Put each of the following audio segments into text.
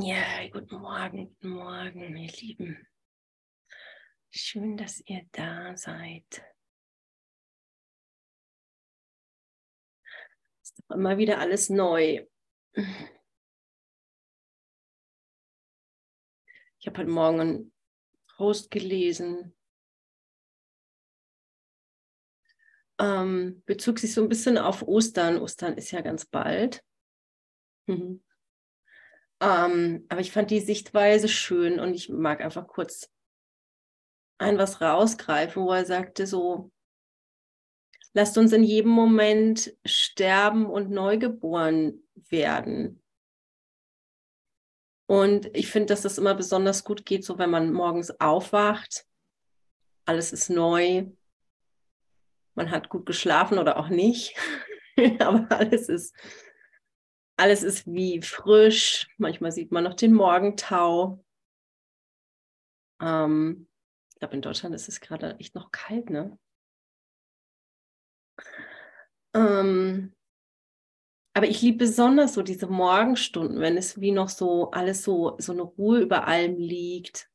Ja, guten Morgen, guten Morgen, ihr Lieben. Schön, dass ihr da seid. Ist doch immer wieder alles neu. Ich habe heute Morgen einen Post gelesen. Ähm, bezog sich so ein bisschen auf Ostern. Ostern ist ja ganz bald. Mhm. Ähm, aber ich fand die Sichtweise schön und ich mag einfach kurz ein was rausgreifen, wo er sagte so, lasst uns in jedem Moment sterben und neugeboren werden. Und ich finde, dass das immer besonders gut geht, so wenn man morgens aufwacht, alles ist neu, man hat gut geschlafen oder auch nicht, aber alles ist alles ist wie frisch. Manchmal sieht man noch den Morgentau. Ähm, ich glaube, in Deutschland ist es gerade echt noch kalt, ne? Ähm, aber ich liebe besonders so diese Morgenstunden, wenn es wie noch so alles so, so eine Ruhe über allem liegt.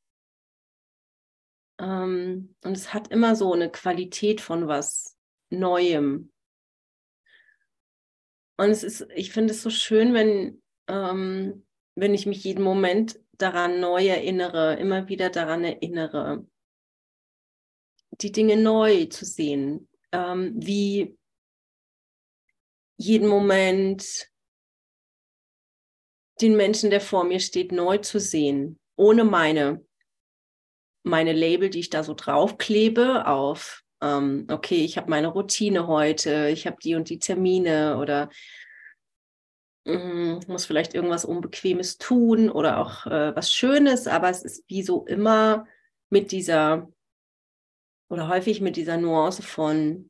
Ähm, und es hat immer so eine Qualität von was Neuem. Und es ist, ich finde es so schön, wenn, ähm, wenn ich mich jeden Moment daran neu erinnere, immer wieder daran erinnere, die Dinge neu zu sehen, ähm, wie jeden Moment den Menschen, der vor mir steht, neu zu sehen, ohne meine, meine Label, die ich da so draufklebe auf ähm, okay, ich habe meine Routine heute, ich habe die und die Termine oder mh, muss vielleicht irgendwas Unbequemes tun oder auch äh, was Schönes, aber es ist wie so immer mit dieser oder häufig mit dieser Nuance von,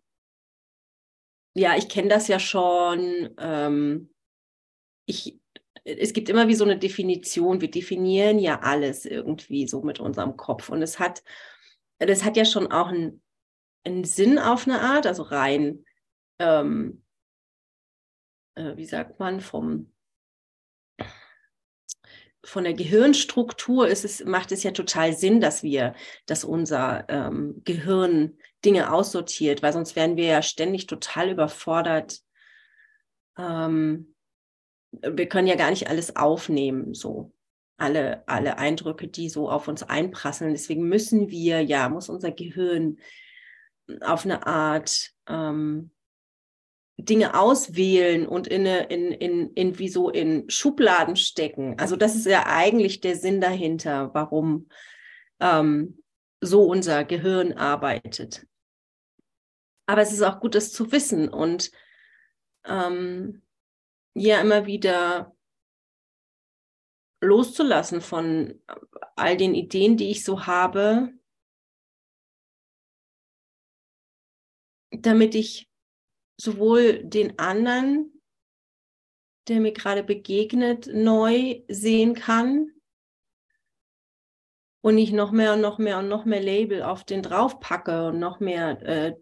ja, ich kenne das ja schon, ähm, ich, es gibt immer wie so eine Definition, wir definieren ja alles irgendwie so mit unserem Kopf und es hat, das hat ja schon auch ein einen Sinn auf eine Art, also rein, ähm, äh, wie sagt man, vom, von der Gehirnstruktur ist es, macht es ja total Sinn, dass wir, dass unser ähm, Gehirn Dinge aussortiert, weil sonst wären wir ja ständig total überfordert. Ähm, wir können ja gar nicht alles aufnehmen, so alle, alle Eindrücke, die so auf uns einprasseln. Deswegen müssen wir, ja, muss unser Gehirn auf eine Art ähm, Dinge auswählen und in, in, in, in wie so in Schubladen stecken. Also das ist ja eigentlich der Sinn dahinter, warum ähm, so unser Gehirn arbeitet. Aber es ist auch gut, das zu wissen und ähm, ja immer wieder loszulassen von all den Ideen, die ich so habe, damit ich sowohl den anderen, der mir gerade begegnet, neu sehen kann und nicht noch mehr und noch mehr und noch mehr Label auf den draufpacke und noch mehr äh,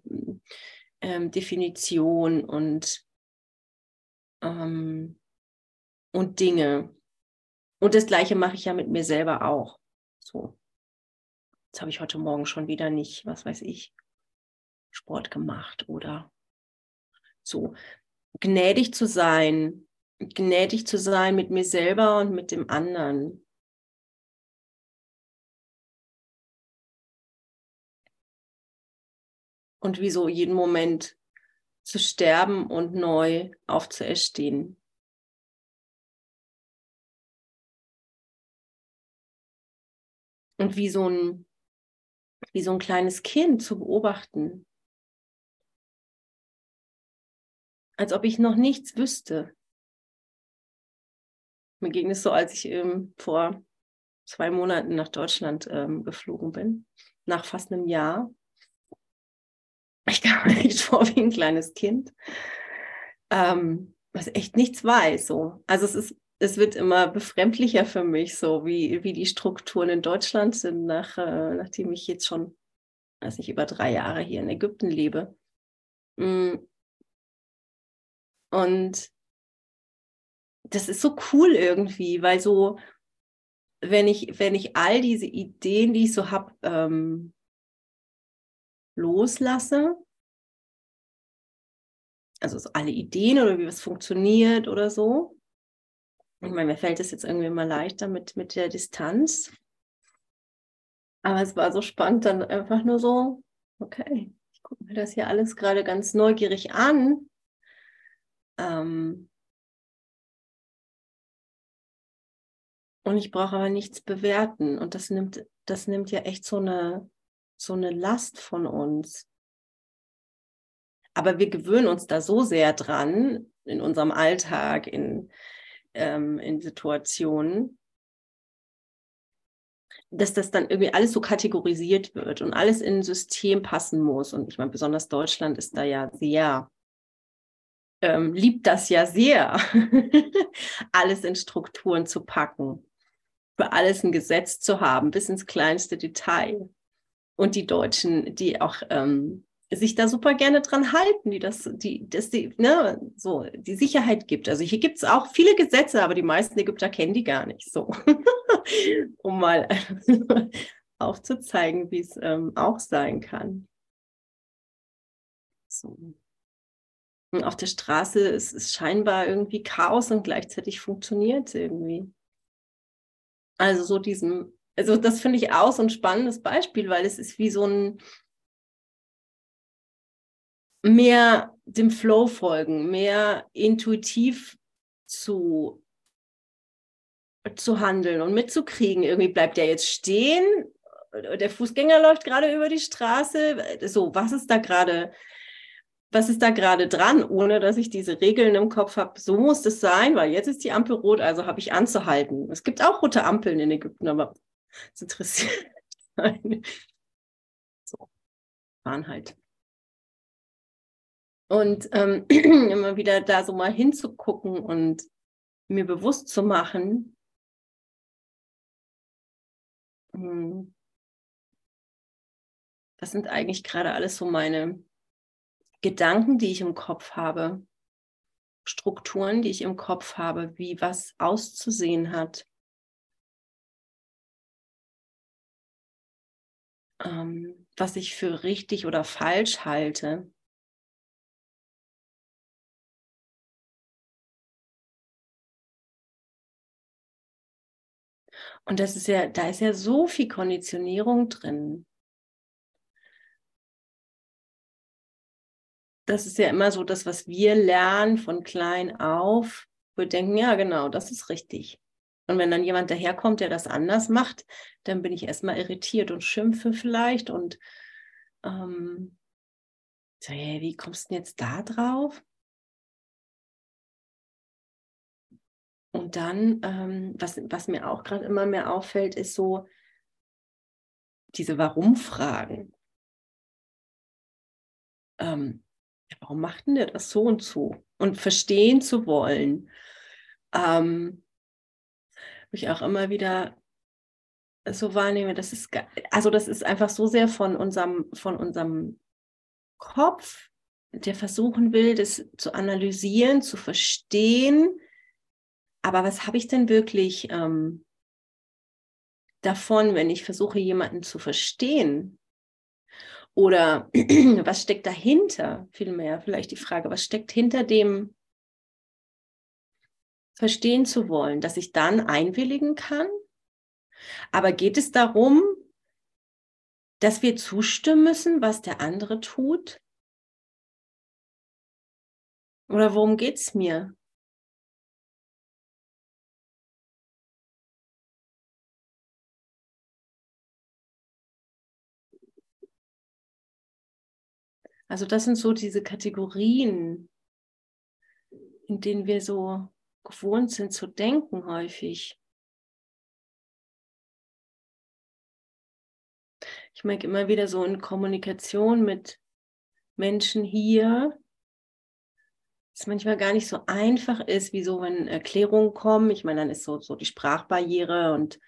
ähm, Definition und, ähm, und Dinge. Und das gleiche mache ich ja mit mir selber auch. So. Das habe ich heute Morgen schon wieder nicht, was weiß ich, Sport gemacht oder so. Gnädig zu sein, gnädig zu sein mit mir selber und mit dem anderen. Und wie so jeden Moment zu sterben und neu aufzuerstehen. Und wie so ein, wie so ein kleines Kind zu beobachten, als ob ich noch nichts wüsste. Mir ging es so, als ich ähm, vor zwei Monaten nach Deutschland ähm, geflogen bin, nach fast einem Jahr. Ich kam echt vor wie ein kleines Kind, ähm, was echt nichts weiß. So. Also es ist, es wird immer befremdlicher für mich, so wie, wie die Strukturen in Deutschland sind, nach, äh, nachdem ich jetzt schon, weiß nicht, über drei Jahre hier in Ägypten lebe. Mm, und das ist so cool irgendwie, weil so, wenn ich, wenn ich all diese Ideen, die ich so habe, ähm, loslasse, also so alle Ideen oder wie was funktioniert oder so. Ich meine, mir fällt es jetzt irgendwie mal leichter mit, mit der Distanz. Aber es war so spannend, dann einfach nur so, okay, ich gucke mir das hier alles gerade ganz neugierig an. Ähm und ich brauche aber nichts bewerten. Und das nimmt, das nimmt ja echt so eine, so eine Last von uns. Aber wir gewöhnen uns da so sehr dran in unserem Alltag, in, ähm, in Situationen, dass das dann irgendwie alles so kategorisiert wird und alles in ein System passen muss. Und ich meine, besonders Deutschland ist da ja sehr, ähm, liebt das ja sehr, alles in Strukturen zu packen, für alles ein Gesetz zu haben, bis ins kleinste Detail. Und die Deutschen, die auch ähm, sich da super gerne dran halten, die das, die, das die, ne, so die Sicherheit gibt. Also hier gibt es auch viele Gesetze, aber die meisten Ägypter kennen die gar nicht so. um mal aufzuzeigen, wie es ähm, auch sein kann. So. Und auf der Straße ist es scheinbar irgendwie Chaos und gleichzeitig funktioniert es irgendwie. Also so diesem, also das finde ich auch so ein spannendes Beispiel, weil es ist wie so ein, mehr dem Flow folgen, mehr intuitiv zu, zu handeln und mitzukriegen. Irgendwie bleibt der jetzt stehen, der Fußgänger läuft gerade über die Straße. So, was ist da gerade? Was ist da gerade dran, ohne dass ich diese Regeln im Kopf habe? So muss es sein, weil jetzt ist die Ampel rot, also habe ich anzuhalten. Es gibt auch rote Ampeln in Ägypten, aber es interessiert einen. So, fahren halt. Und ähm, immer wieder da so mal hinzugucken und mir bewusst zu machen, hm, was sind eigentlich gerade alles so meine Gedanken, die ich im Kopf habe, Strukturen, die ich im Kopf habe, wie was auszusehen hat. Ähm, was ich für richtig oder falsch halte. Und das ist ja, da ist ja so viel Konditionierung drin. Das ist ja immer so das, was wir lernen von klein auf. Wir denken, ja, genau, das ist richtig. Und wenn dann jemand daherkommt, der das anders macht, dann bin ich erstmal irritiert und schimpfe vielleicht und ähm, so, hey, wie kommst du denn jetzt da drauf? Und dann, ähm, was, was mir auch gerade immer mehr auffällt, ist so diese Warum-Fragen. Ähm, warum macht denn der das so und so? Und verstehen zu wollen. Ähm, ich auch immer wieder so wahrnehme, das ist, also das ist einfach so sehr von unserem, von unserem Kopf, der versuchen will, das zu analysieren, zu verstehen, aber was habe ich denn wirklich ähm, davon, wenn ich versuche, jemanden zu verstehen? Oder was steckt dahinter? Vielmehr vielleicht die Frage, was steckt hinter dem verstehen zu wollen, dass ich dann einwilligen kann? Aber geht es darum, dass wir zustimmen müssen, was der andere tut? Oder worum geht es mir? Also das sind so diese Kategorien, in denen wir so gewohnt sind zu denken häufig. Ich merke immer wieder so in Kommunikation mit Menschen hier, dass es manchmal gar nicht so einfach ist, wie so, wenn Erklärungen kommen. Ich meine, dann ist so, so die Sprachbarriere und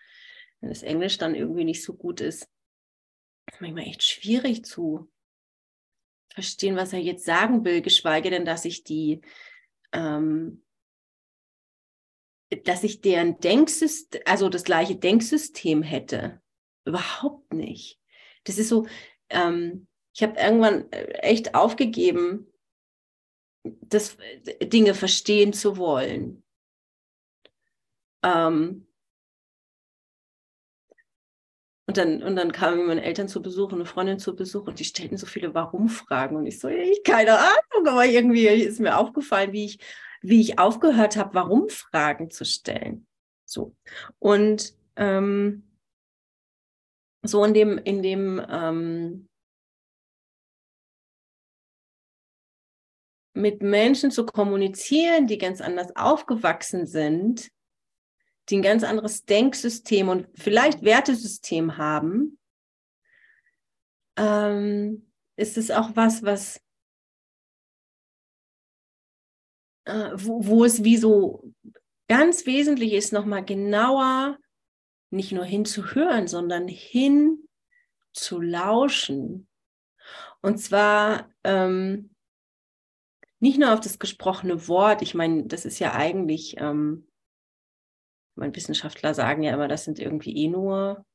wenn das Englisch dann irgendwie nicht so gut ist, ist manchmal echt schwierig zu verstehen, was er jetzt sagen will, geschweige denn, dass ich die, ähm, dass ich deren Denksystem, also das gleiche Denksystem hätte. Überhaupt nicht. Das ist so, ähm, ich habe irgendwann äh, echt aufgegeben, das äh, Dinge verstehen zu wollen. Ähm, und dann, und dann kamen meine Eltern zu Besuch und eine Freundin zu Besuch und die stellten so viele Warum-Fragen. Und ich so, ich keine Ahnung, aber irgendwie ist mir aufgefallen, wie ich, wie ich aufgehört habe, Warum-Fragen zu stellen. So. Und ähm, so in dem, in dem ähm, mit Menschen zu kommunizieren, die ganz anders aufgewachsen sind, die ein ganz anderes Denksystem und vielleicht Wertesystem haben, ähm, ist es auch was, was äh, wo, wo es wie so ganz wesentlich ist, nochmal genauer nicht nur hinzuhören, sondern hin zu lauschen. Und zwar ähm, nicht nur auf das gesprochene Wort. Ich meine, das ist ja eigentlich ähm, meine, Wissenschaftler sagen ja immer, das sind irgendwie eh nur,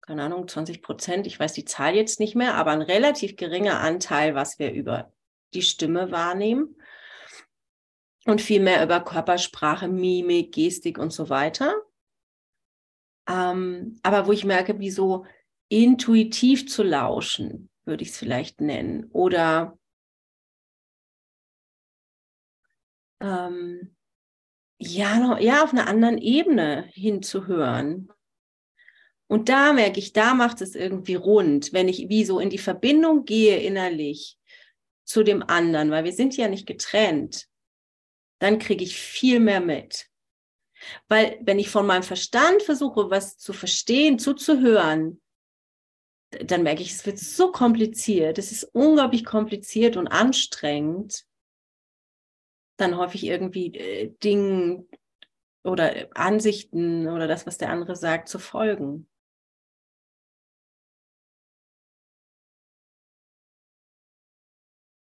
keine Ahnung, 20 Prozent. Ich weiß die Zahl jetzt nicht mehr, aber ein relativ geringer Anteil, was wir über die Stimme wahrnehmen. Und viel mehr über Körpersprache, Mimik, Gestik und so weiter. Ähm, aber wo ich merke, wie so intuitiv zu lauschen, würde ich es vielleicht nennen. Oder ähm, ja, ja, auf einer anderen Ebene hinzuhören. Und da merke ich, da macht es irgendwie rund, wenn ich wie so in die Verbindung gehe innerlich zu dem anderen, weil wir sind ja nicht getrennt, dann kriege ich viel mehr mit. Weil wenn ich von meinem Verstand versuche, was zu verstehen, zuzuhören, dann merke ich, es wird so kompliziert, es ist unglaublich kompliziert und anstrengend dann häufig irgendwie äh, Dingen oder Ansichten oder das, was der andere sagt, zu folgen.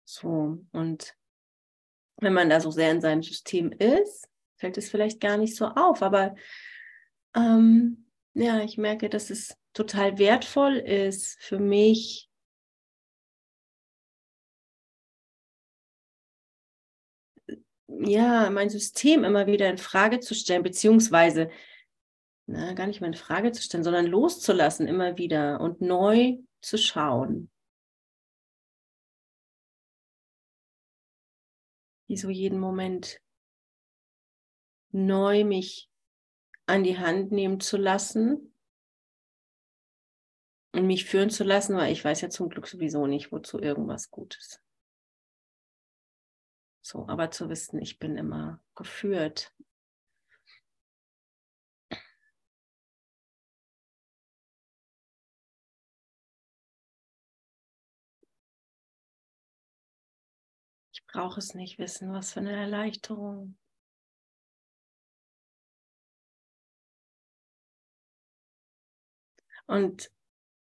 So, und wenn man da so sehr in seinem System ist, fällt es vielleicht gar nicht so auf. Aber ähm, ja, ich merke, dass es total wertvoll ist für mich, ja, mein System immer wieder in Frage zu stellen, beziehungsweise na, gar nicht mal in Frage zu stellen, sondern loszulassen immer wieder und neu zu schauen. Wie so jeden Moment neu mich an die Hand nehmen zu lassen und mich führen zu lassen, weil ich weiß ja zum Glück sowieso nicht, wozu irgendwas gut ist. So, aber zu wissen, ich bin immer geführt. Ich brauche es nicht wissen, was für eine Erleichterung. Und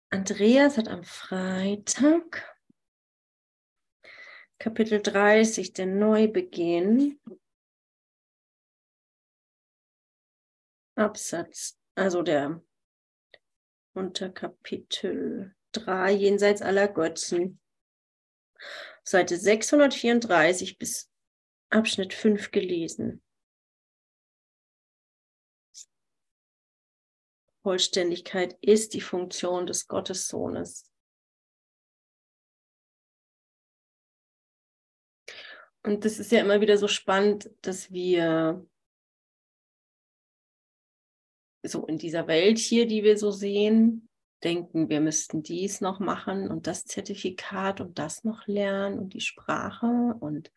Andreas hat am Freitag Kapitel 30, der Neubeginn. Absatz, also der Unterkapitel 3, jenseits aller Götzen. Seite 634 bis Abschnitt 5 gelesen. Vollständigkeit ist die Funktion des Gottessohnes. Und das ist ja immer wieder so spannend, dass wir so in dieser Welt hier, die wir so sehen, denken, wir müssten dies noch machen und das Zertifikat und das noch lernen und die Sprache und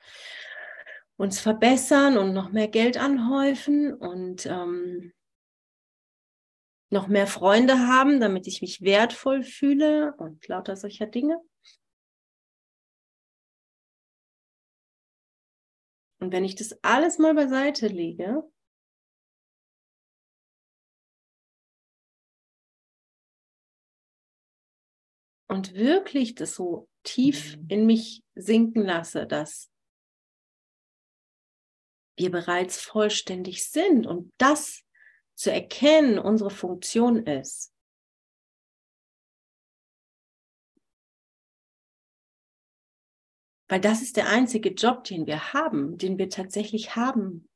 uns verbessern und noch mehr Geld anhäufen und ähm, noch mehr Freunde haben, damit ich mich wertvoll fühle und lauter solcher Dinge. Und wenn ich das alles mal beiseite lege, und wirklich das so tief mhm. in mich sinken lasse, dass wir bereits vollständig sind und das zu erkennen unsere Funktion ist. Weil das ist der einzige Job, den wir haben, den wir tatsächlich haben.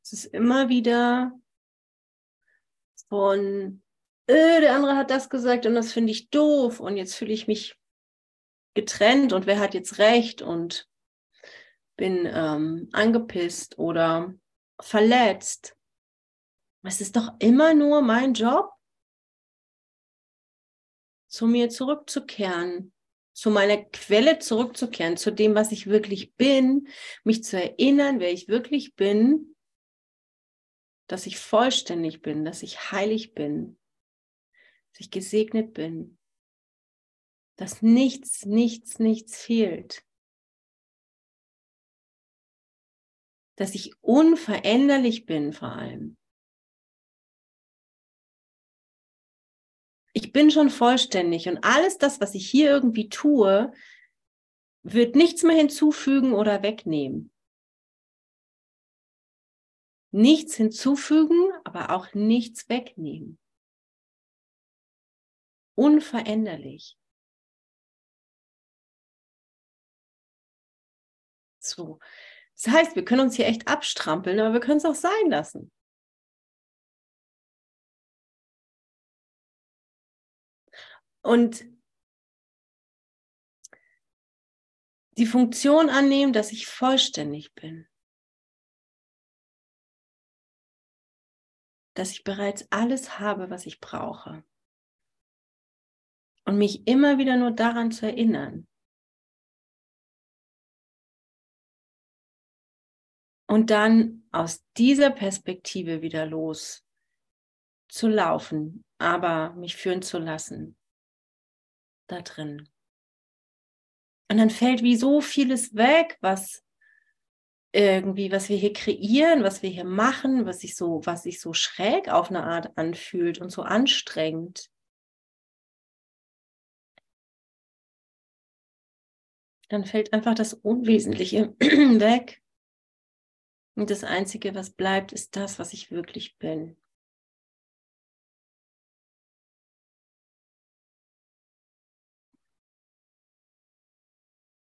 Es ist immer wieder von, äh, der andere hat das gesagt und das finde ich doof und jetzt fühle ich mich getrennt und wer hat jetzt recht und bin ähm, angepisst oder verletzt. Es ist doch immer nur mein Job, zu mir zurückzukehren, zu meiner Quelle zurückzukehren, zu dem, was ich wirklich bin, mich zu erinnern, wer ich wirklich bin, dass ich vollständig bin, dass ich heilig bin, dass ich gesegnet bin, dass nichts, nichts, nichts fehlt. Dass ich unveränderlich bin vor allem. Ich bin schon vollständig und alles das, was ich hier irgendwie tue, wird nichts mehr hinzufügen oder wegnehmen. Nichts hinzufügen, aber auch nichts wegnehmen. Unveränderlich. So, das heißt, wir können uns hier echt abstrampeln, aber wir können es auch sein lassen. Und die Funktion annehmen, dass ich vollständig bin. Dass ich bereits alles habe, was ich brauche. Und mich immer wieder nur daran zu erinnern, Und dann aus dieser Perspektive wieder los zu laufen, aber mich führen zu lassen. Da drin. Und dann fällt wie so vieles weg, was irgendwie, was wir hier kreieren, was wir hier machen, was sich so, was sich so schräg auf eine Art anfühlt und so anstrengend. Dann fällt einfach das Unwesentliche weg. Und das Einzige, was bleibt, ist das, was ich wirklich bin.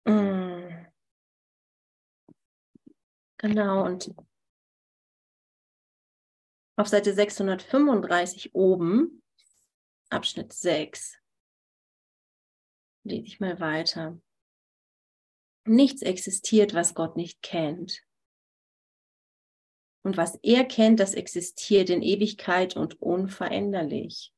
Mm. Genau, und auf Seite 635 oben, Abschnitt 6, lese ich mal weiter. Nichts existiert, was Gott nicht kennt. Und was er kennt, das existiert in Ewigkeit und unveränderlich.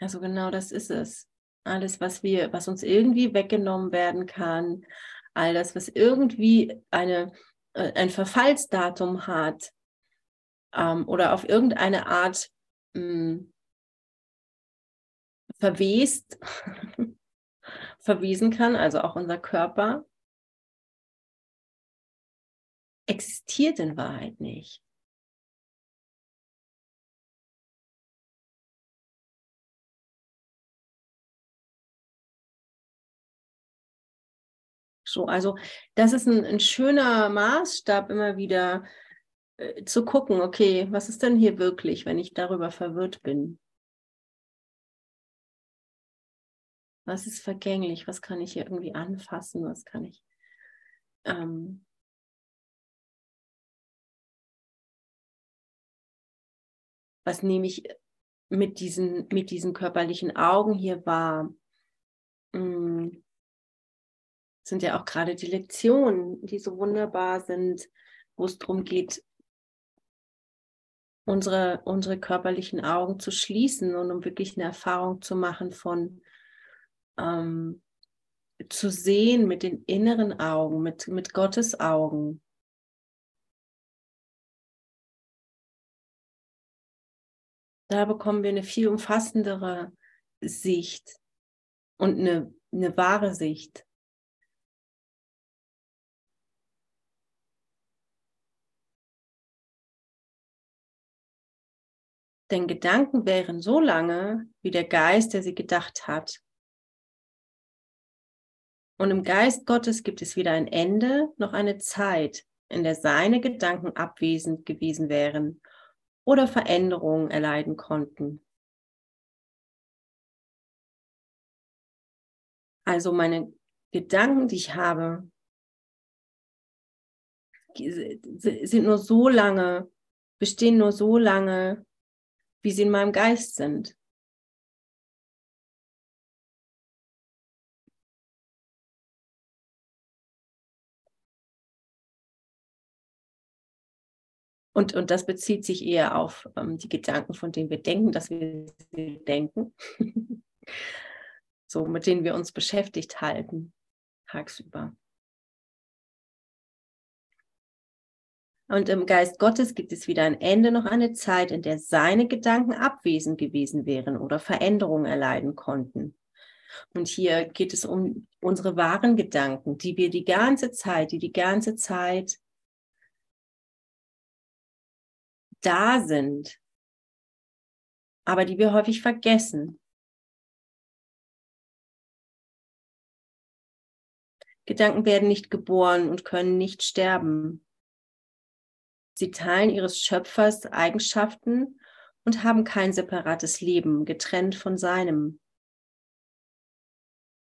Also genau das ist es. Alles, was wir, was uns irgendwie weggenommen werden kann, all das, was irgendwie eine, äh, ein Verfallsdatum hat ähm, oder auf irgendeine Art mh, hm, verwest, verwiesen kann, also auch unser Körper, existiert in Wahrheit nicht. So, also das ist ein, ein schöner Maßstab, immer wieder äh, zu gucken, okay, was ist denn hier wirklich, wenn ich darüber verwirrt bin? Was ist vergänglich? Was kann ich hier irgendwie anfassen? Was kann ich ähm, was nehme ich mit diesen, mit diesen körperlichen Augen hier wahr? Hm. Sind ja auch gerade die Lektionen, die so wunderbar sind, wo es darum geht, unsere, unsere körperlichen Augen zu schließen und um wirklich eine Erfahrung zu machen von ähm, zu sehen mit den inneren Augen, mit, mit Gottes Augen. Da bekommen wir eine viel umfassendere Sicht und eine, eine wahre Sicht. Denn Gedanken wären so lange, wie der Geist, der sie gedacht hat. Und im Geist Gottes gibt es weder ein Ende noch eine Zeit, in der seine Gedanken abwesend gewesen wären oder Veränderungen erleiden konnten. Also meine Gedanken, die ich habe, sind nur so lange, bestehen nur so lange, wie sie in meinem Geist sind. Und, und das bezieht sich eher auf ähm, die Gedanken, von denen wir denken, dass wir sie denken. so, mit denen wir uns beschäftigt halten, tagsüber. Und im Geist Gottes gibt es weder ein Ende noch eine Zeit, in der seine Gedanken abwesend gewesen wären oder Veränderungen erleiden konnten. Und hier geht es um unsere wahren Gedanken, die wir die ganze Zeit, die die ganze Zeit da sind, aber die wir häufig vergessen. Gedanken werden nicht geboren und können nicht sterben. Sie teilen ihres Schöpfers Eigenschaften und haben kein separates Leben, getrennt von seinem.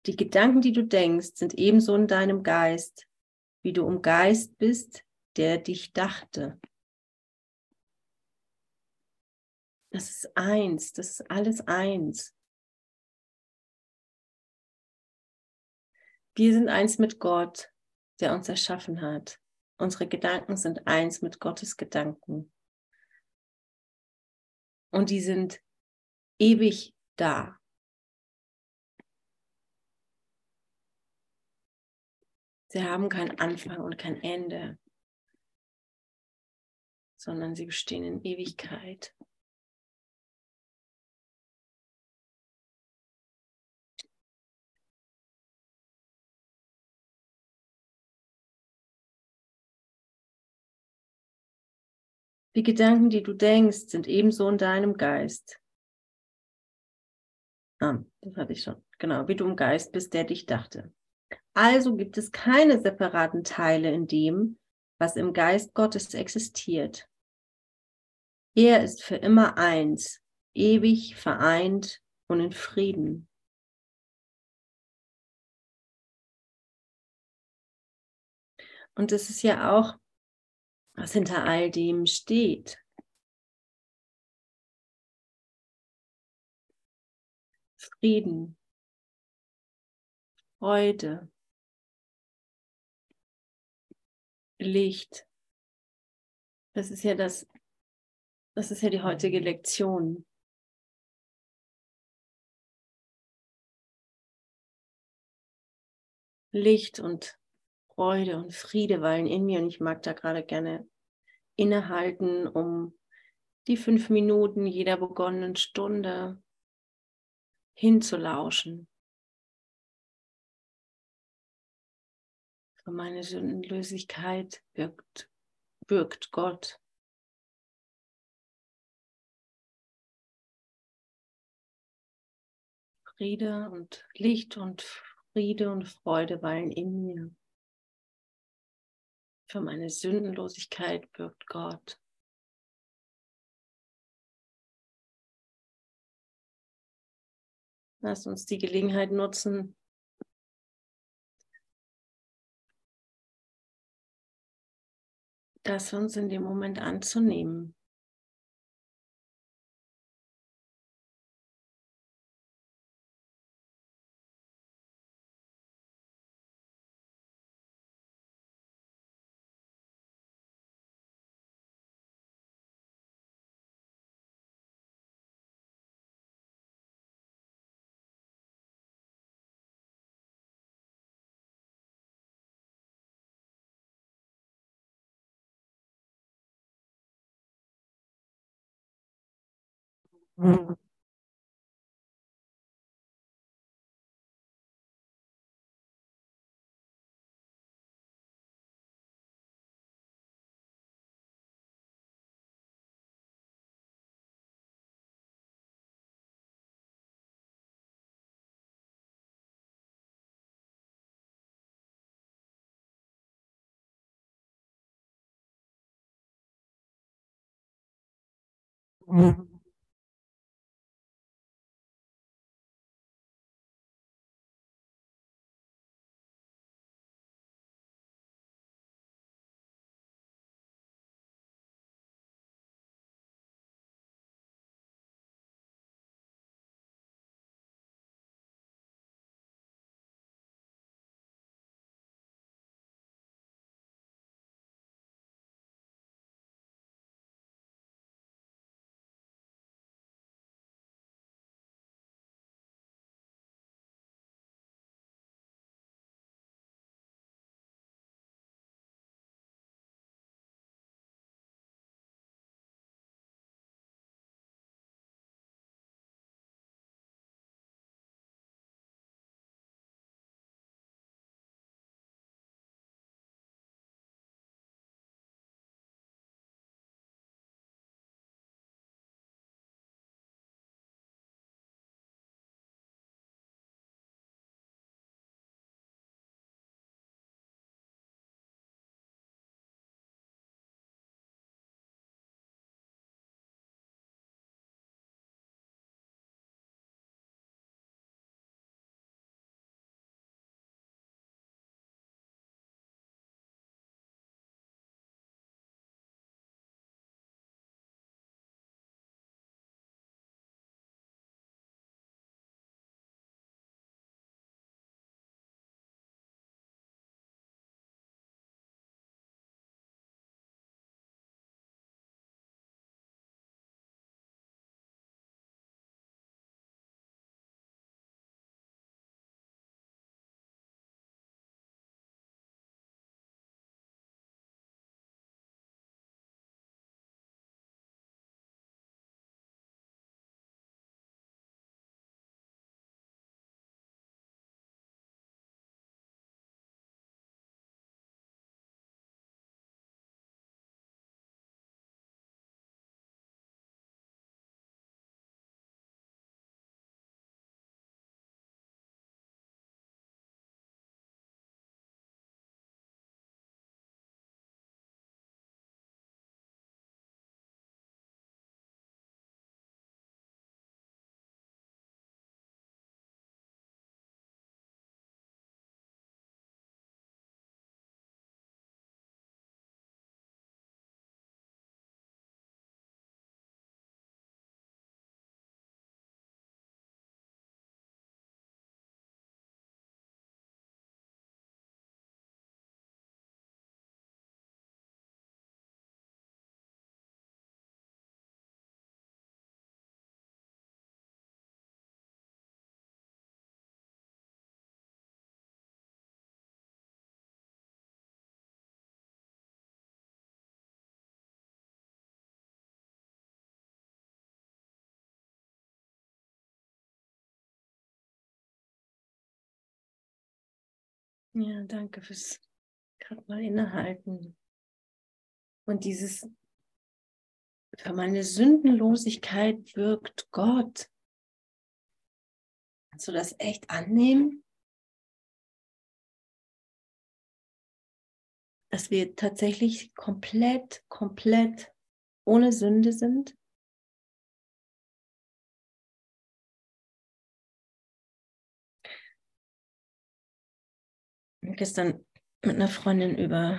Die Gedanken, die du denkst, sind ebenso in deinem Geist, wie du im Geist bist, der dich dachte. Das ist eins, das ist alles eins. Wir sind eins mit Gott, der uns erschaffen hat. Unsere Gedanken sind eins mit Gottes Gedanken. Und die sind ewig da. Sie haben keinen Anfang und kein Ende, sondern sie bestehen in Ewigkeit. Die Gedanken, die du denkst, sind ebenso in deinem Geist. Ah, das hatte ich schon. Genau, wie du im Geist bist, der dich dachte. Also gibt es keine separaten Teile in dem, was im Geist Gottes existiert. Er ist für immer eins, ewig vereint und in Frieden. Und es ist ja auch was hinter all dem steht. Frieden, Freude, Licht. Das ist ja das, das ist ja die heutige Lektion. Licht und Freude und Friede weilen in mir und ich mag da gerade gerne innehalten, um die fünf Minuten jeder begonnenen Stunde hinzulauschen. Für meine Sündenlosigkeit wirkt, wirkt Gott. Friede und Licht und Friede und Freude weilen in mir. Für meine Sündenlosigkeit birgt Gott. Lass uns die Gelegenheit nutzen, das uns in dem Moment anzunehmen. Mm-hmm. Hmm. Ja, danke fürs gerade mal innehalten. Und dieses, für meine Sündenlosigkeit wirkt Gott. Kannst du das echt annehmen? Dass wir tatsächlich komplett, komplett ohne Sünde sind? Gestern mit einer Freundin über,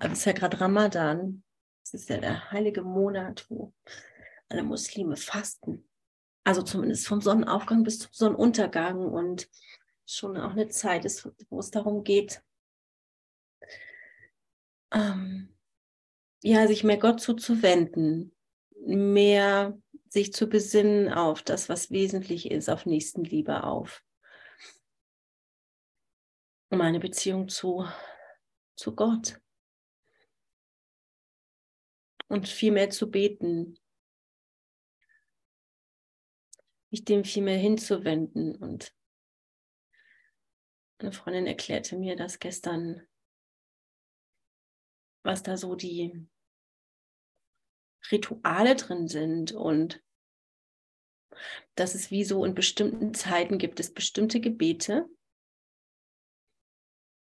es ist ja gerade Ramadan, es ist ja der heilige Monat, wo alle Muslime fasten. Also zumindest vom Sonnenaufgang bis zum Sonnenuntergang und schon auch eine Zeit ist, wo es darum geht, ähm, ja, sich mehr Gott zuzuwenden, mehr sich zu besinnen auf das, was wesentlich ist, auf Nächstenliebe, auf meine Beziehung zu, zu Gott. Und viel mehr zu beten, mich dem viel mehr hinzuwenden. Und eine Freundin erklärte mir das gestern, was da so die Rituale drin sind und dass es wie so in bestimmten Zeiten gibt es bestimmte Gebete,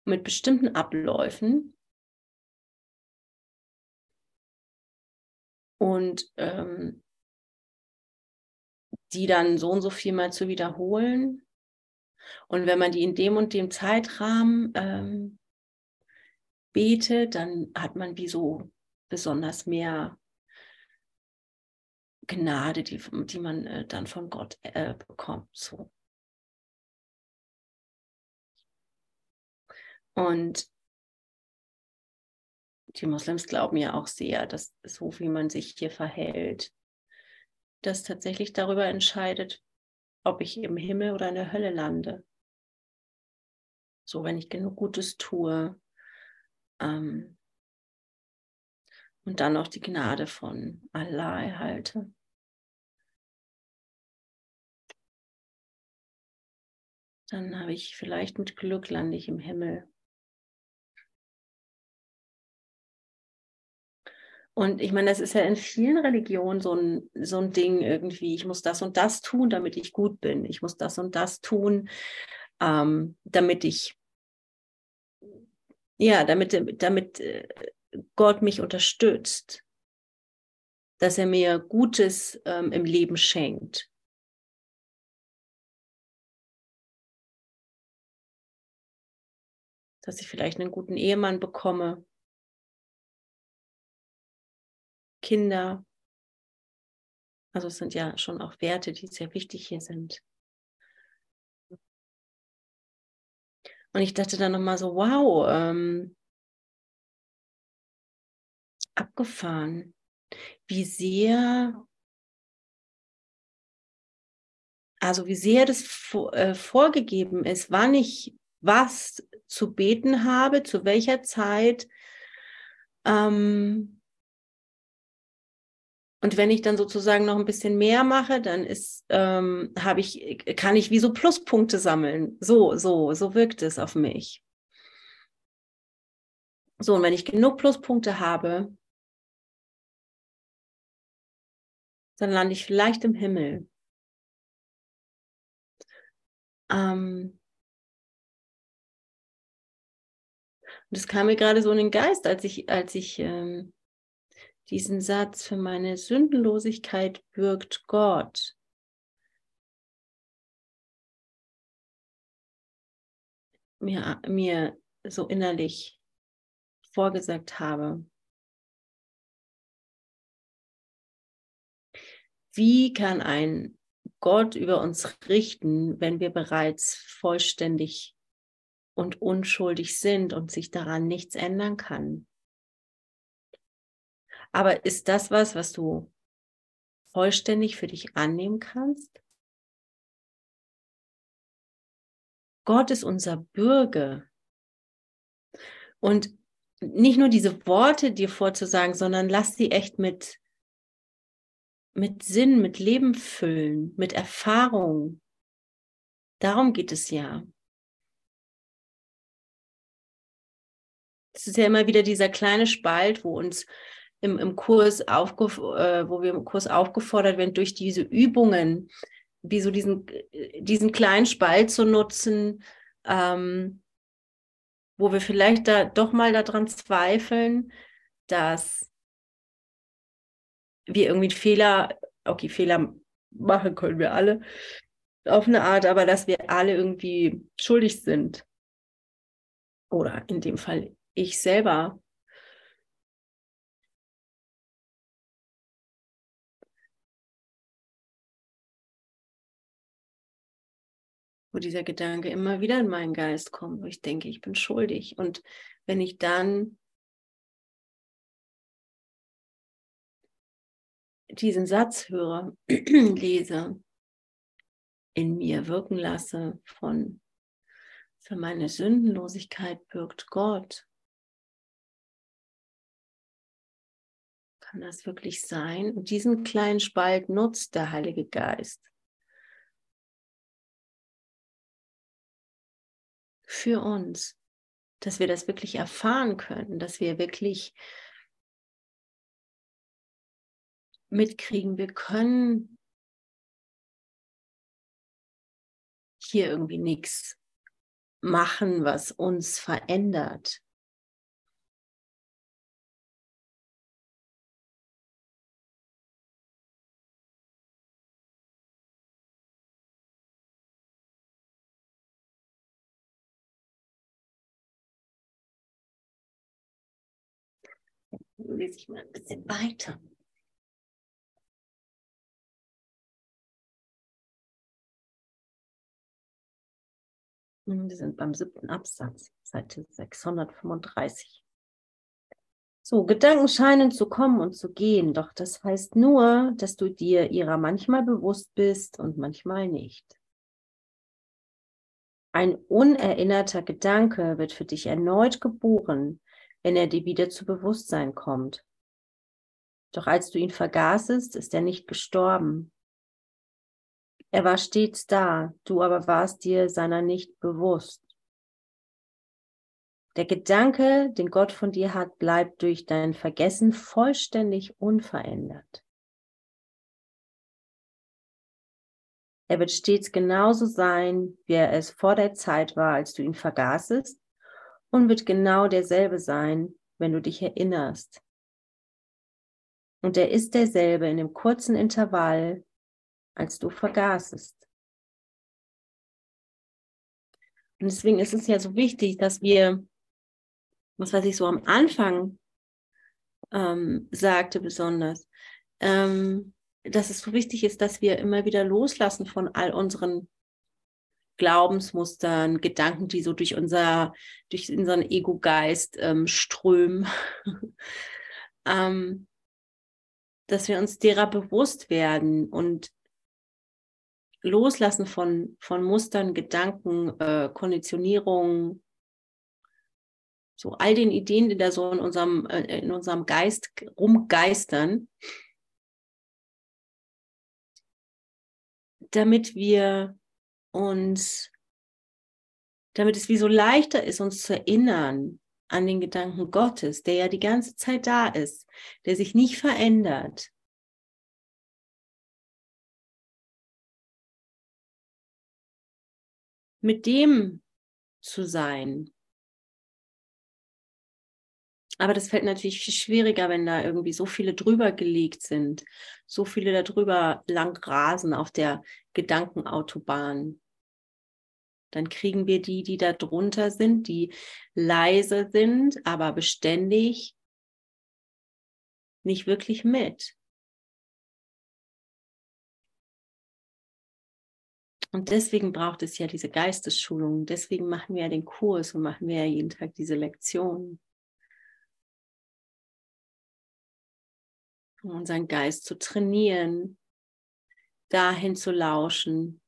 mit bestimmten Abläufen. Und ähm, die dann so und so viel mal zu wiederholen. Und wenn man die in dem und dem Zeitrahmen ähm, betet, dann hat man wie so besonders mehr Gnade, die, die man äh, dann von Gott äh, bekommt. So. Und die Moslems glauben ja auch sehr, dass so wie man sich hier verhält, das tatsächlich darüber entscheidet, ob ich im Himmel oder in der Hölle lande. So, wenn ich genug Gutes tue. Ähm, und dann noch die Gnade von Allah erhalte. Dann habe ich vielleicht mit Glück lande ich im Himmel. Und ich meine, das ist ja in vielen Religionen so ein, so ein Ding irgendwie. Ich muss das und das tun, damit ich gut bin. Ich muss das und das tun, ähm, damit ich, ja, damit, damit äh, Gott mich unterstützt. Dass er mir Gutes ähm, im Leben schenkt. Dass ich vielleicht einen guten Ehemann bekomme Kinder. Also es sind ja schon auch Werte, die sehr wichtig hier sind. Und ich dachte dann nochmal so, wow, ähm, abgefahren, wie sehr, also wie sehr das äh, vorgegeben ist, wann ich was zu beten habe, zu welcher Zeit. Ähm, und wenn ich dann sozusagen noch ein bisschen mehr mache, dann ist, ähm, habe ich, kann ich wie so Pluspunkte sammeln. So, so, so wirkt es auf mich. So, und wenn ich genug Pluspunkte habe, dann lande ich vielleicht im Himmel. Ähm, und es kam mir gerade so in den Geist, als ich, als ich ähm, diesen Satz, für meine Sündenlosigkeit bürgt Gott. Mir, mir so innerlich vorgesagt habe. Wie kann ein Gott über uns richten, wenn wir bereits vollständig und unschuldig sind und sich daran nichts ändern kann? Aber ist das was, was du vollständig für dich annehmen kannst? Gott ist unser Bürger. Und nicht nur diese Worte dir vorzusagen, sondern lass sie echt mit, mit Sinn, mit Leben füllen, mit Erfahrung. Darum geht es ja. Es ist ja immer wieder dieser kleine Spalt, wo uns im, im Kurs äh, wo wir im Kurs aufgefordert werden, durch diese Übungen, wie so diesen, diesen kleinen Spalt zu nutzen, ähm, wo wir vielleicht da doch mal daran zweifeln, dass wir irgendwie Fehler, okay, Fehler machen können wir alle auf eine Art, aber dass wir alle irgendwie schuldig sind. Oder in dem Fall ich selber wo dieser Gedanke immer wieder in meinen Geist kommt, wo ich denke, ich bin schuldig. Und wenn ich dann diesen Satz höre, lese, in mir wirken lasse von für meine Sündenlosigkeit bürgt Gott. Kann das wirklich sein? Und diesen kleinen Spalt nutzt der Heilige Geist. Für uns, dass wir das wirklich erfahren können, dass wir wirklich mitkriegen, wir können hier irgendwie nichts machen, was uns verändert. Lese ich mal ein bisschen weiter. Wir sind beim siebten Absatz, Seite 635. So, Gedanken scheinen zu kommen und zu gehen, doch das heißt nur, dass du dir ihrer manchmal bewusst bist und manchmal nicht. Ein unerinnerter Gedanke wird für dich erneut geboren, wenn er dir wieder zu Bewusstsein kommt. Doch als du ihn vergaßest, ist er nicht gestorben. Er war stets da, du aber warst dir seiner nicht bewusst. Der Gedanke, den Gott von dir hat, bleibt durch dein Vergessen vollständig unverändert. Er wird stets genauso sein, wie er es vor der Zeit war, als du ihn vergaßest, und wird genau derselbe sein, wenn du dich erinnerst. Und er ist derselbe in dem kurzen Intervall, als du vergaßest. Und deswegen ist es ja so wichtig, dass wir was weiß ich so am Anfang ähm, sagte besonders, ähm, dass es so wichtig ist, dass wir immer wieder loslassen von all unseren Glaubensmustern, Gedanken, die so durch unser, durch unseren Ego-Geist ähm, strömen. ähm, dass wir uns derer bewusst werden und loslassen von, von Mustern, Gedanken, äh, Konditionierungen, so all den Ideen, die da so in unserem, äh, in unserem Geist rumgeistern, damit wir uns, damit es wie so leichter ist, uns zu erinnern an den Gedanken Gottes, der ja die ganze Zeit da ist, der sich nicht verändert. Mit dem zu sein, aber das fällt natürlich viel schwieriger, wenn da irgendwie so viele drüber gelegt sind, so viele da drüber lang rasen auf der Gedankenautobahn. Dann kriegen wir die, die da drunter sind, die leise sind, aber beständig nicht wirklich mit. Und deswegen braucht es ja diese Geistesschulung. Deswegen machen wir ja den Kurs und machen wir ja jeden Tag diese Lektionen. um unseren Geist zu trainieren, dahin zu lauschen.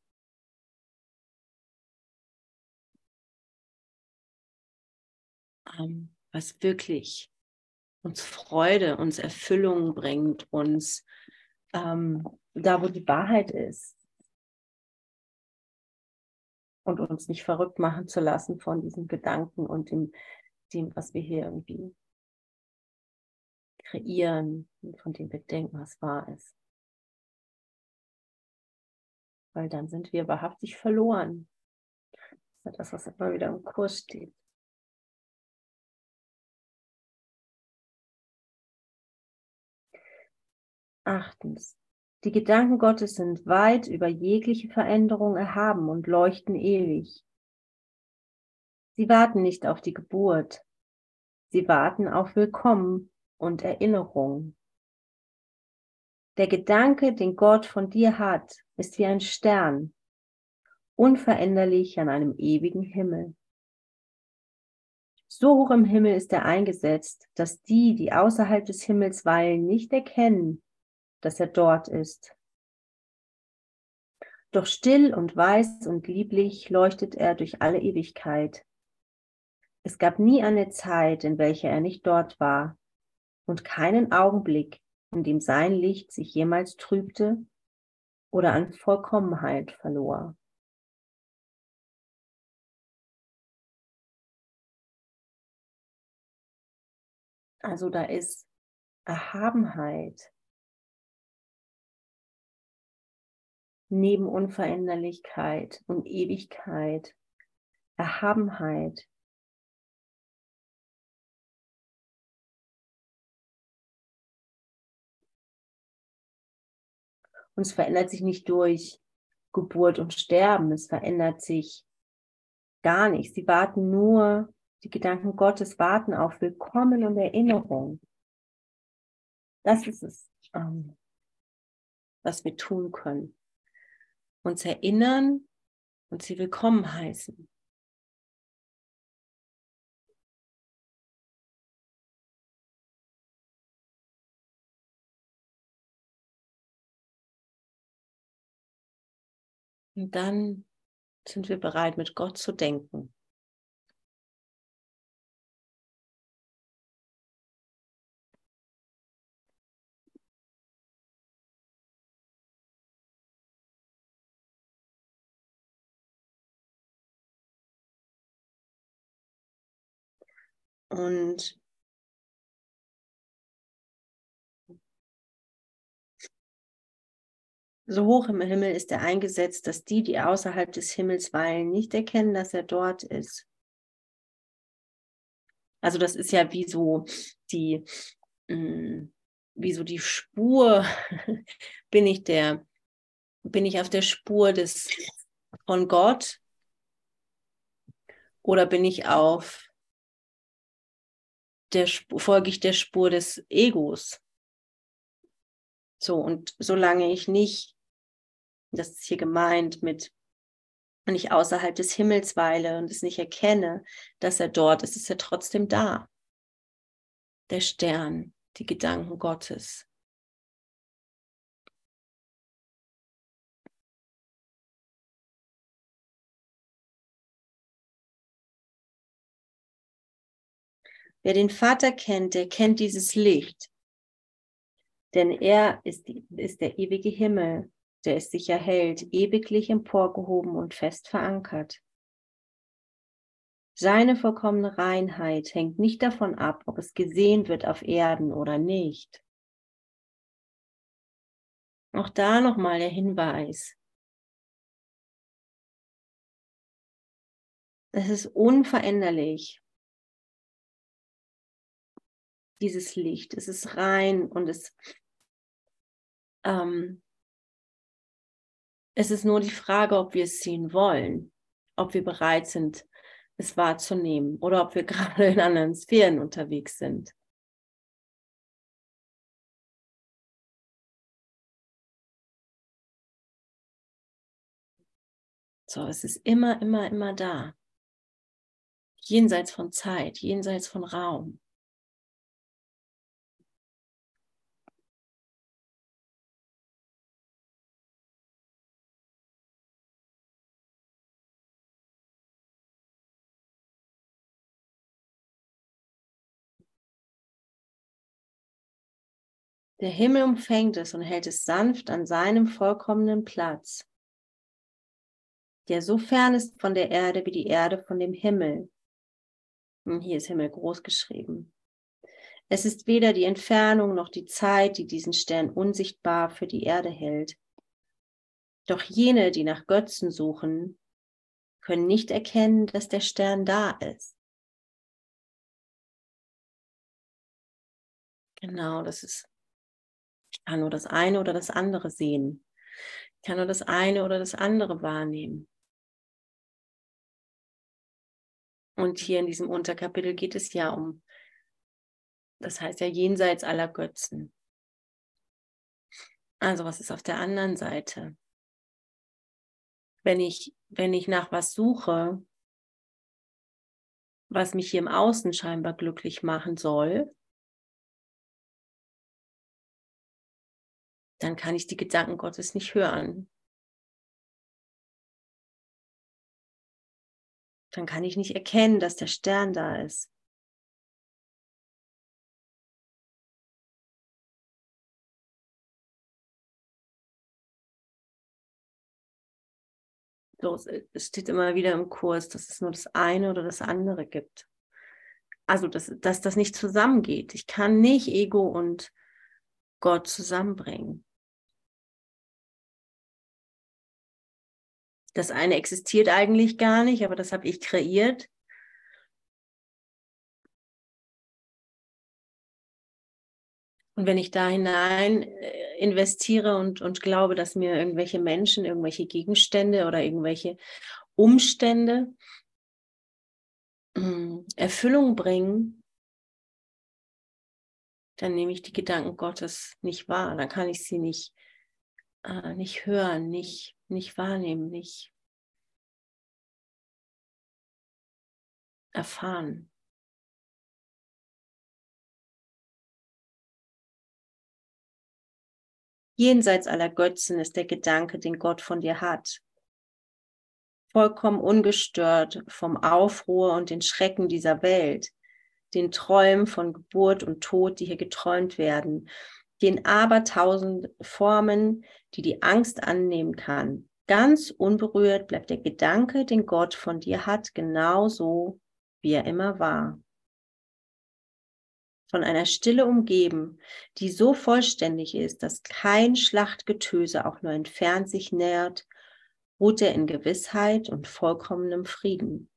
Ähm, was wirklich uns Freude, uns Erfüllung bringt, uns ähm, da, wo die Wahrheit ist. Und uns nicht verrückt machen zu lassen von diesen Gedanken und dem, dem was wir hier irgendwie kreieren, von dem wir denken, was wahr ist. Weil dann sind wir wahrhaftig verloren. Das ist das, was immer wieder im Kurs steht. Achtens. Die Gedanken Gottes sind weit über jegliche Veränderung erhaben und leuchten ewig. Sie warten nicht auf die Geburt. Sie warten auf Willkommen und Erinnerung. Der Gedanke, den Gott von dir hat, ist wie ein Stern, unveränderlich an einem ewigen Himmel. So hoch im Himmel ist er eingesetzt, dass die, die außerhalb des Himmels weilen, nicht erkennen, dass er dort ist. Doch still und weiß und lieblich leuchtet er durch alle Ewigkeit. Es gab nie eine Zeit, in welcher er nicht dort war, und keinen Augenblick, in dem sein Licht sich jemals trübte oder an Vollkommenheit verlor. Also da ist Erhabenheit neben Unveränderlichkeit und Ewigkeit, Erhabenheit Und es verändert sich nicht durch Geburt und Sterben. Es verändert sich gar nicht. Sie warten nur, die Gedanken Gottes warten auf Willkommen und Erinnerung. Das ist es, ähm, was wir tun können. Uns erinnern und sie willkommen heißen. Und dann sind wir bereit, mit Gott zu denken. Und so hoch im Himmel ist er eingesetzt, dass die, die außerhalb des Himmels weilen, nicht erkennen, dass er dort ist. Also das ist ja wie so die, mm, wie so die Spur, bin ich der, bin ich auf der Spur des von Gott oder bin ich auf der folge ich der Spur des Egos. So, und solange ich nicht, das ist hier gemeint mit, wenn ich außerhalb des Himmels weile und es nicht erkenne, dass er dort ist, ist er trotzdem da. Der Stern, die Gedanken Gottes. Wer den Vater kennt, der kennt dieses Licht. Denn er ist, ist der ewige Himmel, der es sich erhält, ewiglich emporgehoben und fest verankert. Seine vollkommene Reinheit hängt nicht davon ab, ob es gesehen wird auf Erden oder nicht. Auch da nochmal der Hinweis. Es ist unveränderlich dieses Licht. Es ist rein und es, ähm, es ist nur die Frage, ob wir es sehen wollen, ob wir bereit sind, es wahrzunehmen oder ob wir gerade in anderen Sphären unterwegs sind. So, es ist immer, immer, immer da. Jenseits von Zeit, jenseits von Raum. Der Himmel umfängt es und hält es sanft an seinem vollkommenen Platz, der so fern ist von der Erde wie die Erde von dem Himmel. Und hier ist Himmel groß geschrieben. Es ist weder die Entfernung noch die Zeit, die diesen Stern unsichtbar für die Erde hält. Doch jene, die nach Götzen suchen, können nicht erkennen, dass der Stern da ist. Genau, das ist kann nur das eine oder das andere sehen. Ich kann nur das eine oder das andere wahrnehmen. Und hier in diesem Unterkapitel geht es ja um, das heißt ja jenseits aller Götzen. Also was ist auf der anderen Seite? Wenn ich, wenn ich nach was suche, was mich hier im Außen scheinbar glücklich machen soll, dann kann ich die Gedanken Gottes nicht hören. Dann kann ich nicht erkennen, dass der Stern da ist. So, es steht immer wieder im Kurs, dass es nur das eine oder das andere gibt. Also, dass, dass das nicht zusammengeht. Ich kann nicht Ego und Gott zusammenbringen. Das eine existiert eigentlich gar nicht, aber das habe ich kreiert. Und wenn ich da hinein äh, investiere und, und glaube, dass mir irgendwelche Menschen, irgendwelche Gegenstände oder irgendwelche Umstände hm, Erfüllung bringen, dann nehme ich die Gedanken Gottes nicht wahr. Dann kann ich sie nicht, äh, nicht hören, nicht, nicht wahrnehmen, nicht erfahren. Jenseits aller Götzen ist der Gedanke, den Gott von dir hat. Vollkommen ungestört vom Aufruhr und den Schrecken dieser Welt, den Träumen von Geburt und Tod, die hier geträumt werden, den abertausend Formen, die die Angst annehmen kann. Ganz unberührt bleibt der Gedanke, den Gott von dir hat, genauso wie er immer war von einer Stille umgeben, die so vollständig ist, dass kein Schlachtgetöse auch nur entfernt sich nähert, ruht er in Gewissheit und vollkommenem Frieden.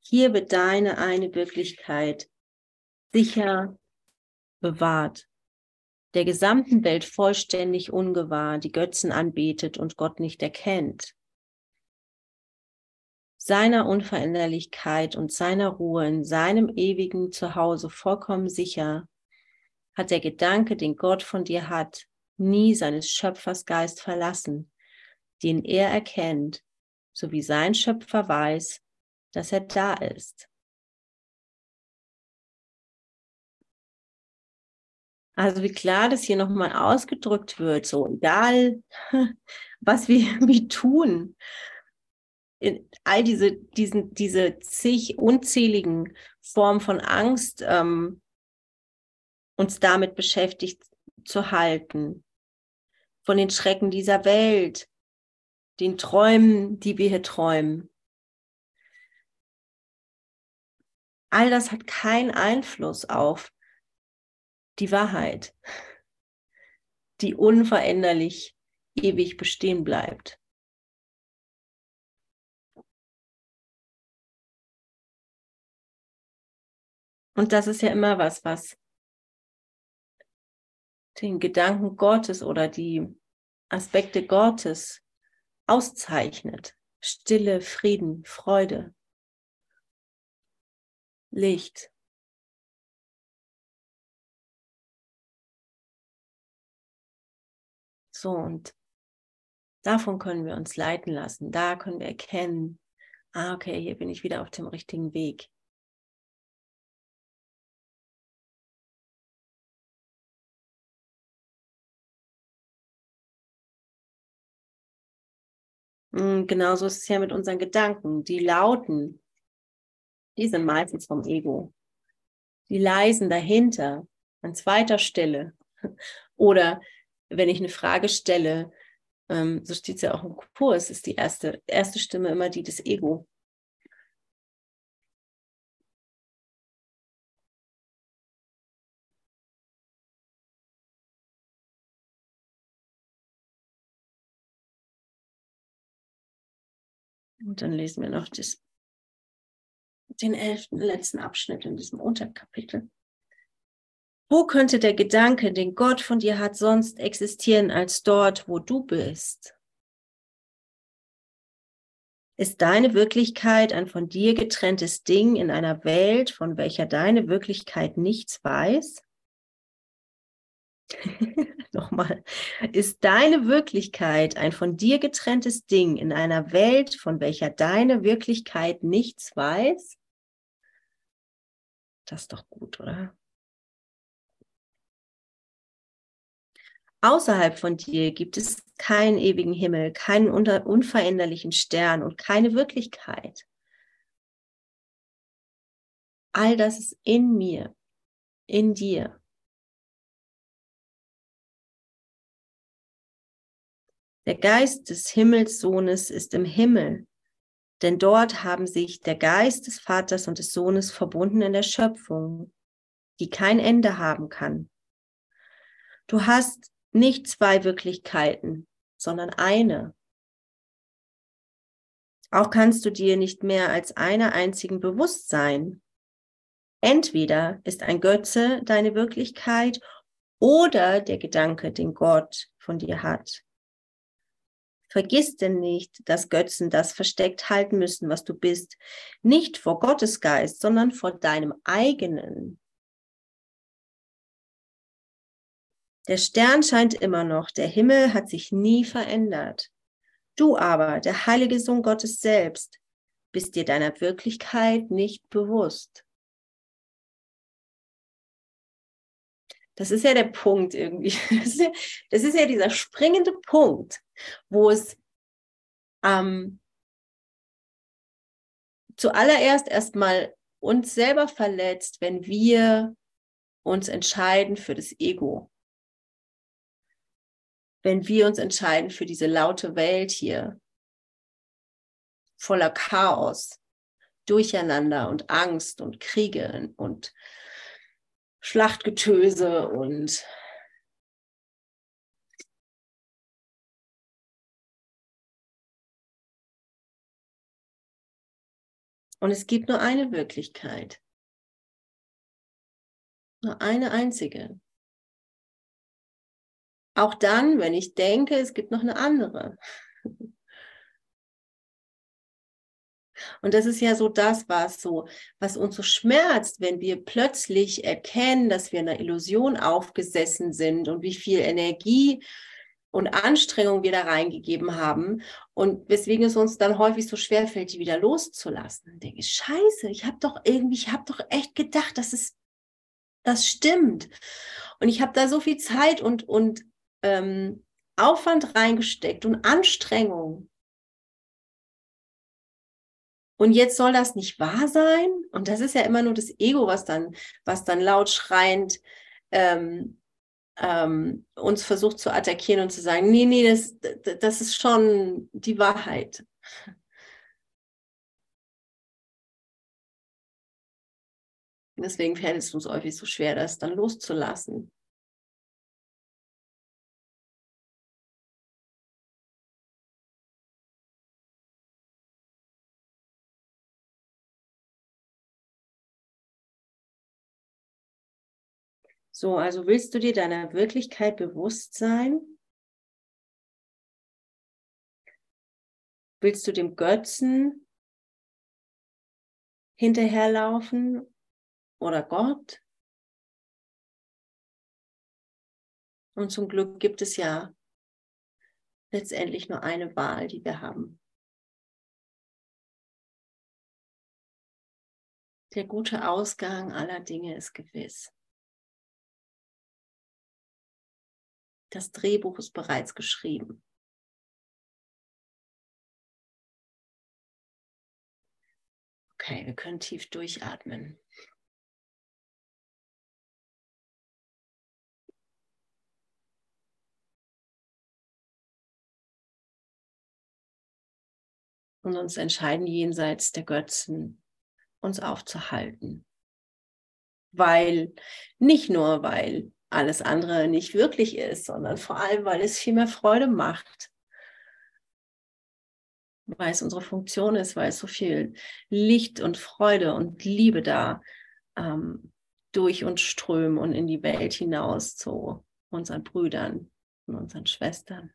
Hier wird deine eine Wirklichkeit sicher bewahrt, der gesamten Welt vollständig ungewahr, die Götzen anbetet und Gott nicht erkennt seiner Unveränderlichkeit und seiner Ruhe in seinem ewigen Zuhause vollkommen sicher, hat der Gedanke, den Gott von dir hat, nie seines Schöpfers Geist verlassen, den er erkennt, so wie sein Schöpfer weiß, dass er da ist. Also wie klar das hier nochmal ausgedrückt wird, so egal, was wir, wir tun, in all diese, diesen, diese zig unzähligen Formen von Angst ähm, uns damit beschäftigt zu halten, von den Schrecken dieser Welt, den Träumen, die wir hier träumen. All das hat keinen Einfluss auf die Wahrheit, die unveränderlich ewig bestehen bleibt. Und das ist ja immer was, was den Gedanken Gottes oder die Aspekte Gottes auszeichnet. Stille, Frieden, Freude, Licht. So, und davon können wir uns leiten lassen. Da können wir erkennen, ah, okay, hier bin ich wieder auf dem richtigen Weg. Hm, genauso ist es ja mit unseren Gedanken. Die lauten, die sind meistens vom Ego. Die leisen dahinter, an zweiter Stelle. Oder wenn ich eine Frage stelle, ähm, so steht es ja auch im Kurs, ist die erste, erste Stimme immer die des Ego. Und dann lesen wir noch das, den elften, letzten Abschnitt in diesem Unterkapitel. Wo könnte der Gedanke, den Gott von dir hat, sonst existieren als dort, wo du bist? Ist deine Wirklichkeit ein von dir getrenntes Ding in einer Welt, von welcher deine Wirklichkeit nichts weiß? Nochmal. Ist deine Wirklichkeit ein von dir getrenntes Ding in einer Welt, von welcher deine Wirklichkeit nichts weiß? Das ist doch gut, oder? Außerhalb von dir gibt es keinen ewigen Himmel, keinen unveränderlichen Stern und keine Wirklichkeit. All das ist in mir, in dir. Der Geist des Himmelssohnes ist im Himmel, denn dort haben sich der Geist des Vaters und des Sohnes verbunden in der Schöpfung, die kein Ende haben kann. Du hast nicht zwei Wirklichkeiten, sondern eine. Auch kannst du dir nicht mehr als einer einzigen bewusst sein. Entweder ist ein Götze deine Wirklichkeit oder der Gedanke, den Gott von dir hat. Vergiss denn nicht, dass Götzen das versteckt halten müssen, was du bist, nicht vor Gottes Geist, sondern vor deinem eigenen. Der Stern scheint immer noch, der Himmel hat sich nie verändert. Du aber, der heilige Sohn Gottes selbst, bist dir deiner Wirklichkeit nicht bewusst. Das ist ja der Punkt irgendwie. Das ist ja, das ist ja dieser springende Punkt, wo es ähm, zuallererst erstmal uns selber verletzt, wenn wir uns entscheiden für das Ego. Wenn wir uns entscheiden für diese laute Welt hier, voller Chaos, Durcheinander und Angst und Kriege und Schlachtgetöse und Und es gibt nur eine Wirklichkeit. Nur eine einzige. Auch dann, wenn ich denke, es gibt noch eine andere. Und das ist ja so das, was so, was uns so schmerzt, wenn wir plötzlich erkennen, dass wir einer Illusion aufgesessen sind und wie viel Energie und Anstrengung wir da reingegeben haben und weswegen es uns dann häufig so schwer fällt, die wieder loszulassen. Dann denke ich, scheiße, ich habe doch irgendwie, ich habe doch echt gedacht, dass es das stimmt. Und ich habe da so viel Zeit und, und ähm, Aufwand reingesteckt und Anstrengung. Und jetzt soll das nicht wahr sein? Und das ist ja immer nur das Ego, was dann, was dann laut schreiend ähm, ähm, uns versucht zu attackieren und zu sagen, nee, nee, das, das ist schon die Wahrheit. Deswegen fällt es uns häufig so schwer, das dann loszulassen. So, also willst du dir deiner Wirklichkeit bewusst sein? Willst du dem Götzen hinterherlaufen oder Gott? Und zum Glück gibt es ja letztendlich nur eine Wahl, die wir haben. Der gute Ausgang aller Dinge ist gewiss. Das Drehbuch ist bereits geschrieben. Okay, wir können tief durchatmen. Und uns entscheiden, jenseits der Götzen uns aufzuhalten. Weil, nicht nur weil alles andere nicht wirklich ist, sondern vor allem, weil es viel mehr Freude macht. Weil es unsere Funktion ist, weil es so viel Licht und Freude und Liebe da ähm, durch uns strömen und in die Welt hinaus zu unseren Brüdern und unseren Schwestern.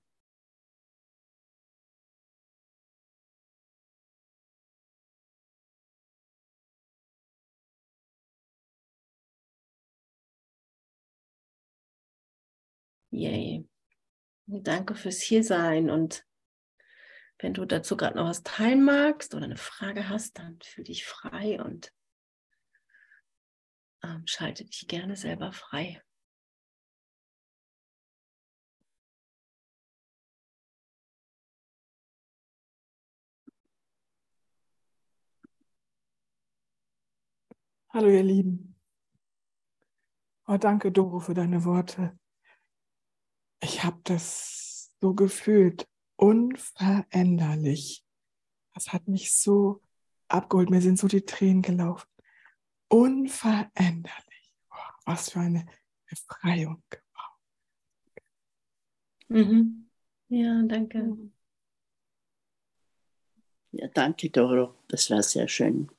Yay. Danke fürs Hiersein und wenn du dazu gerade noch was teilen magst oder eine Frage hast, dann fühl dich frei und ähm, schalte dich gerne selber frei. Hallo ihr Lieben. Oh, danke Doro für deine Worte ich habe das so gefühlt, unveränderlich. Das hat mich so abgeholt. Mir sind so die Tränen gelaufen. Unveränderlich. Oh, was für eine Befreiung. Mhm. Ja, danke. Ja, danke, Doro. Das war sehr schön.